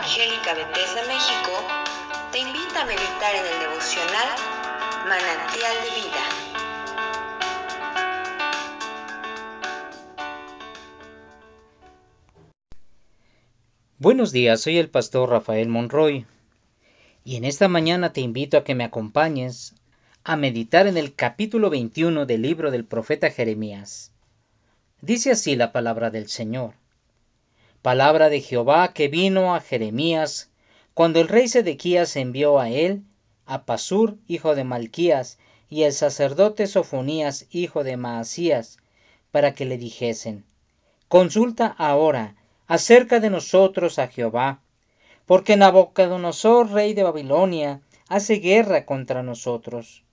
Evangélica Bethesda México te invita a meditar en el devocional Manantial de Vida. Buenos días, soy el pastor Rafael Monroy y en esta mañana te invito a que me acompañes a meditar en el capítulo 21 del libro del profeta Jeremías. Dice así la palabra del Señor. Palabra de Jehová que vino a Jeremías cuando el rey Sedequías envió a él a Pasur, hijo de Malquías, y el sacerdote Sofonías, hijo de Maasías, para que le dijesen, Consulta ahora acerca de nosotros a Jehová, porque Nabucodonosor, rey de Babilonia, hace guerra contra nosotros.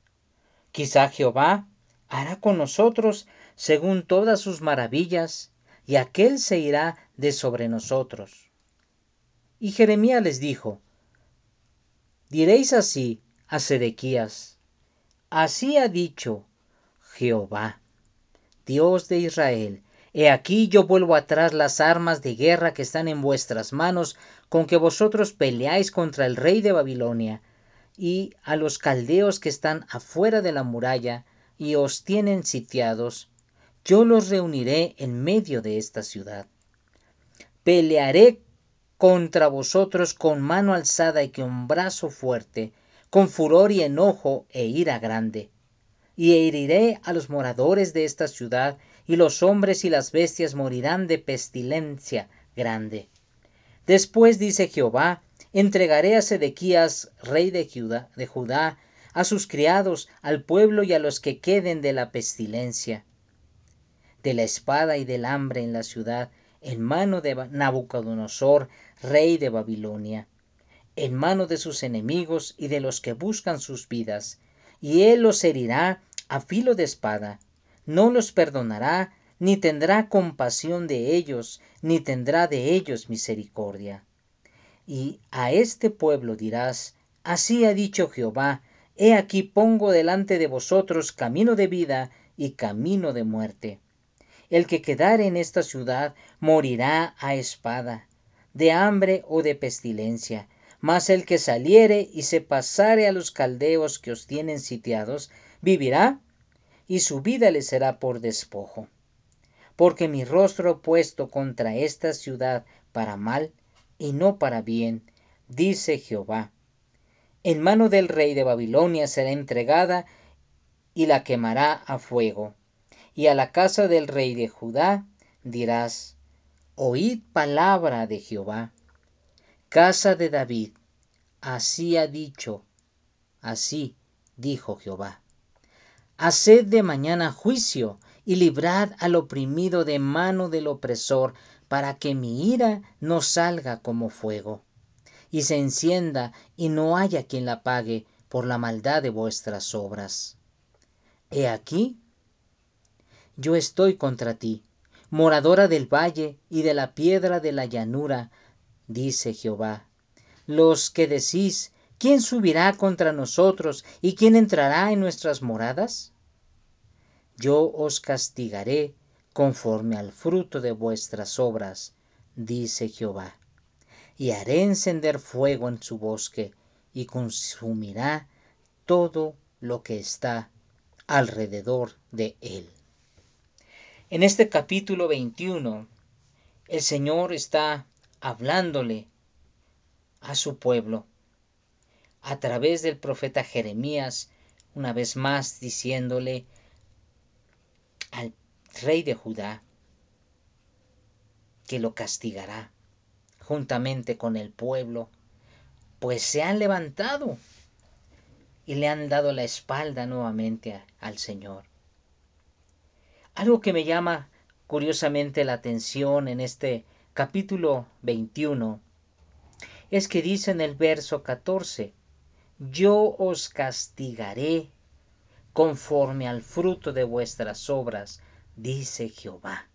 Quizá Jehová hará con nosotros según todas sus maravillas, y aquel se irá de sobre nosotros. Y Jeremías les dijo, Diréis así a Sedequías, así ha dicho Jehová, Dios de Israel, He aquí yo vuelvo atrás las armas de guerra que están en vuestras manos, con que vosotros peleáis contra el rey de Babilonia, y a los caldeos que están afuera de la muralla, y os tienen sitiados, yo los reuniré en medio de esta ciudad. Pelearé contra vosotros con mano alzada y con brazo fuerte, con furor y enojo e ira grande. Y heriré a los moradores de esta ciudad, y los hombres y las bestias morirán de pestilencia grande. Después dice Jehová, entregaré a Sedequías, rey de Judá, de Judá, a sus criados, al pueblo y a los que queden de la pestilencia de la espada y del hambre en la ciudad, en mano de Nabucodonosor, rey de Babilonia, en mano de sus enemigos y de los que buscan sus vidas, y él los herirá a filo de espada, no los perdonará, ni tendrá compasión de ellos, ni tendrá de ellos misericordia. Y a este pueblo dirás, así ha dicho Jehová, he aquí pongo delante de vosotros camino de vida y camino de muerte el que quedare en esta ciudad morirá a espada, de hambre o de pestilencia. Mas el que saliere y se pasare a los caldeos que os tienen sitiados, vivirá, y su vida le será por despojo. Porque mi rostro puesto contra esta ciudad para mal y no para bien, dice Jehová. En mano del rey de Babilonia será entregada y la quemará a fuego y a la casa del rey de Judá dirás, Oíd palabra de Jehová. Casa de David, así ha dicho, así dijo Jehová. Haced de mañana juicio y librad al oprimido de mano del opresor, para que mi ira no salga como fuego, y se encienda y no haya quien la pague por la maldad de vuestras obras. He aquí, yo estoy contra ti, moradora del valle y de la piedra de la llanura, dice Jehová. Los que decís, ¿quién subirá contra nosotros y quién entrará en nuestras moradas? Yo os castigaré conforme al fruto de vuestras obras, dice Jehová. Y haré encender fuego en su bosque y consumirá todo lo que está alrededor de él. En este capítulo 21, el Señor está hablándole a su pueblo a través del profeta Jeremías, una vez más diciéndole al rey de Judá que lo castigará juntamente con el pueblo, pues se han levantado y le han dado la espalda nuevamente al Señor. Algo que me llama curiosamente la atención en este capítulo 21 es que dice en el verso 14, yo os castigaré conforme al fruto de vuestras obras, dice Jehová.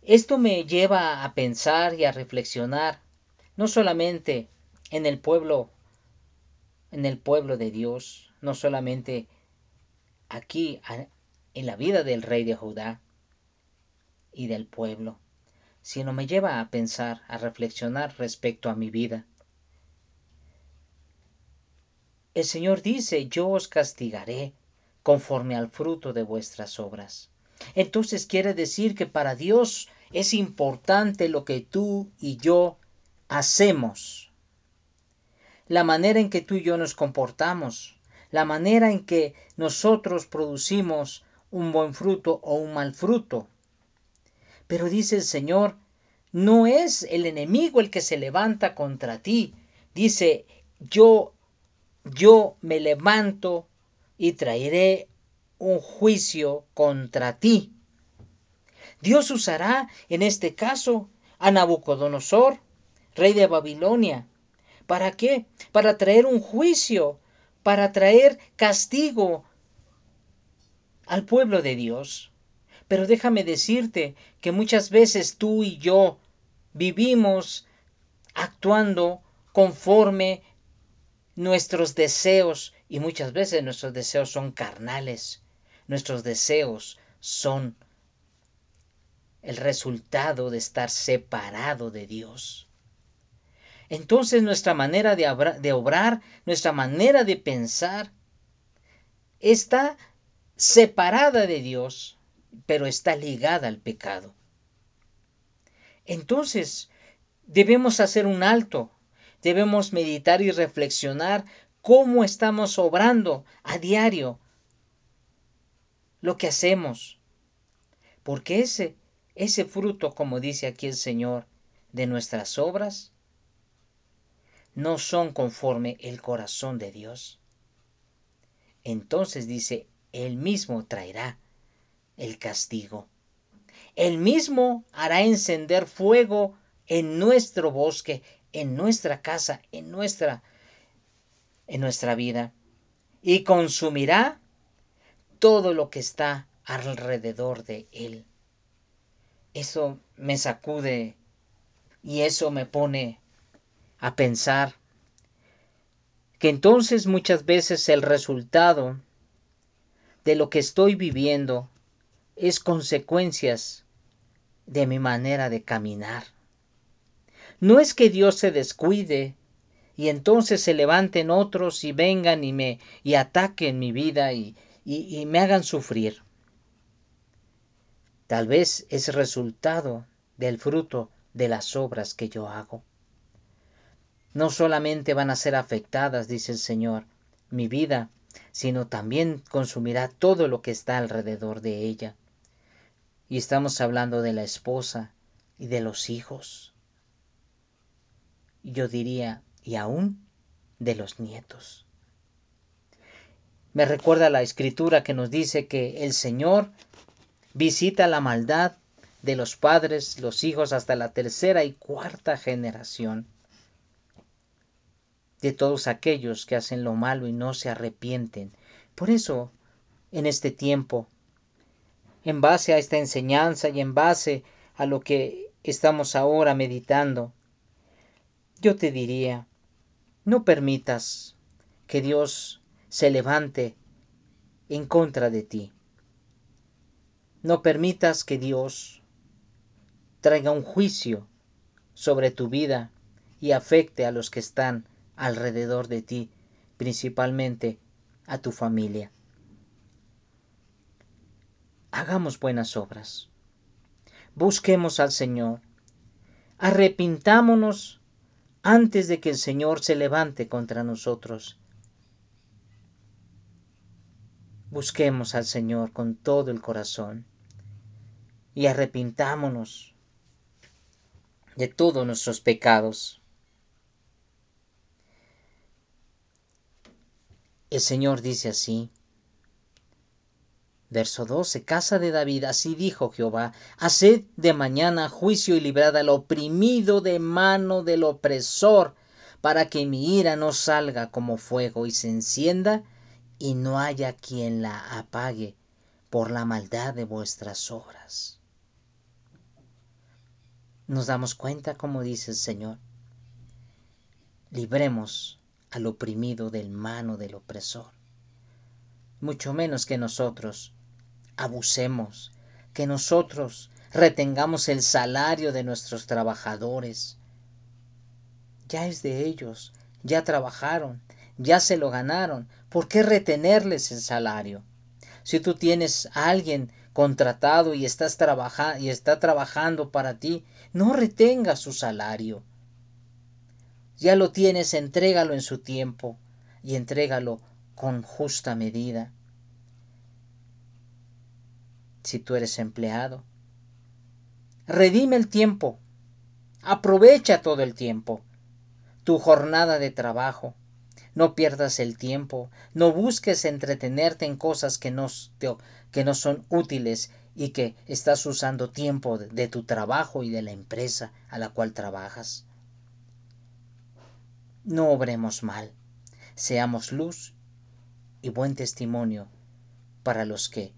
Esto me lleva a pensar y a reflexionar no solamente en el pueblo en el pueblo de Dios, no solamente aquí en la vida del rey de Judá y del pueblo, sino me lleva a pensar, a reflexionar respecto a mi vida. El Señor dice, yo os castigaré conforme al fruto de vuestras obras. Entonces quiere decir que para Dios es importante lo que tú y yo hacemos, la manera en que tú y yo nos comportamos, la manera en que nosotros producimos un buen fruto o un mal fruto. Pero dice el Señor, no es el enemigo el que se levanta contra ti. Dice, yo, yo me levanto y traeré un juicio contra ti. Dios usará en este caso a Nabucodonosor, rey de Babilonia. ¿Para qué? Para traer un juicio, para traer castigo al pueblo de Dios. Pero déjame decirte que muchas veces tú y yo vivimos actuando conforme nuestros deseos y muchas veces nuestros deseos son carnales. Nuestros deseos son el resultado de estar separado de Dios. Entonces nuestra manera de, obrar, nuestra manera de pensar, está separada de Dios pero está ligada al pecado. Entonces, debemos hacer un alto, debemos meditar y reflexionar cómo estamos obrando a diario lo que hacemos. Porque ese, ese fruto, como dice aquí el Señor, de nuestras obras, no son conforme el corazón de Dios. Entonces dice, Él mismo traerá el castigo. Él mismo hará encender fuego en nuestro bosque, en nuestra casa, en nuestra en nuestra vida y consumirá todo lo que está alrededor de él. Eso me sacude y eso me pone a pensar que entonces muchas veces el resultado de lo que estoy viviendo es consecuencias de mi manera de caminar. No es que Dios se descuide y entonces se levanten otros y vengan y me y ataquen mi vida y, y, y me hagan sufrir. Tal vez es resultado del fruto de las obras que yo hago. No solamente van a ser afectadas, dice el Señor, mi vida, sino también consumirá todo lo que está alrededor de ella. Y estamos hablando de la esposa y de los hijos. Yo diría, y aún de los nietos. Me recuerda la escritura que nos dice que el Señor visita la maldad de los padres, los hijos, hasta la tercera y cuarta generación de todos aquellos que hacen lo malo y no se arrepienten. Por eso, en este tiempo, en base a esta enseñanza y en base a lo que estamos ahora meditando, yo te diría, no permitas que Dios se levante en contra de ti. No permitas que Dios traiga un juicio sobre tu vida y afecte a los que están alrededor de ti, principalmente a tu familia hagamos buenas obras. Busquemos al Señor. Arrepintámonos antes de que el Señor se levante contra nosotros. Busquemos al Señor con todo el corazón y arrepintámonos de todos nuestros pecados. El Señor dice así, Verso 12. Casa de David, así dijo Jehová, haced de mañana juicio y librad al oprimido de mano del opresor, para que mi ira no salga como fuego y se encienda, y no haya quien la apague por la maldad de vuestras obras. Nos damos cuenta, como dice el Señor, libremos al oprimido del mano del opresor, mucho menos que nosotros abusemos, que nosotros retengamos el salario de nuestros trabajadores. Ya es de ellos, ya trabajaron, ya se lo ganaron. ¿Por qué retenerles el salario? Si tú tienes a alguien contratado y, estás y está trabajando para ti, no retenga su salario. Ya lo tienes, entrégalo en su tiempo y entrégalo con justa medida. Si tú eres empleado, redime el tiempo, aprovecha todo el tiempo, tu jornada de trabajo. No pierdas el tiempo, no busques entretenerte en cosas que no, que no son útiles y que estás usando tiempo de tu trabajo y de la empresa a la cual trabajas. No obremos mal, seamos luz y buen testimonio para los que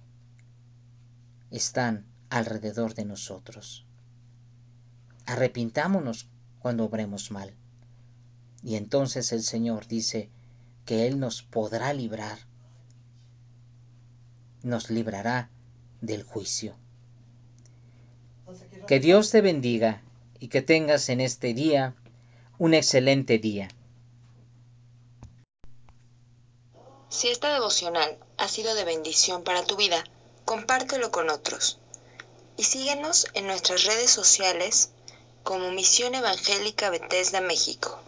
están alrededor de nosotros. Arrepintámonos cuando obremos mal. Y entonces el Señor dice que Él nos podrá librar, nos librará del juicio. Que Dios te bendiga y que tengas en este día un excelente día. Si esta devocional ha sido de bendición para tu vida, compártelo con otros. Y síguenos en nuestras redes sociales como Misión Evangélica Bethesda México.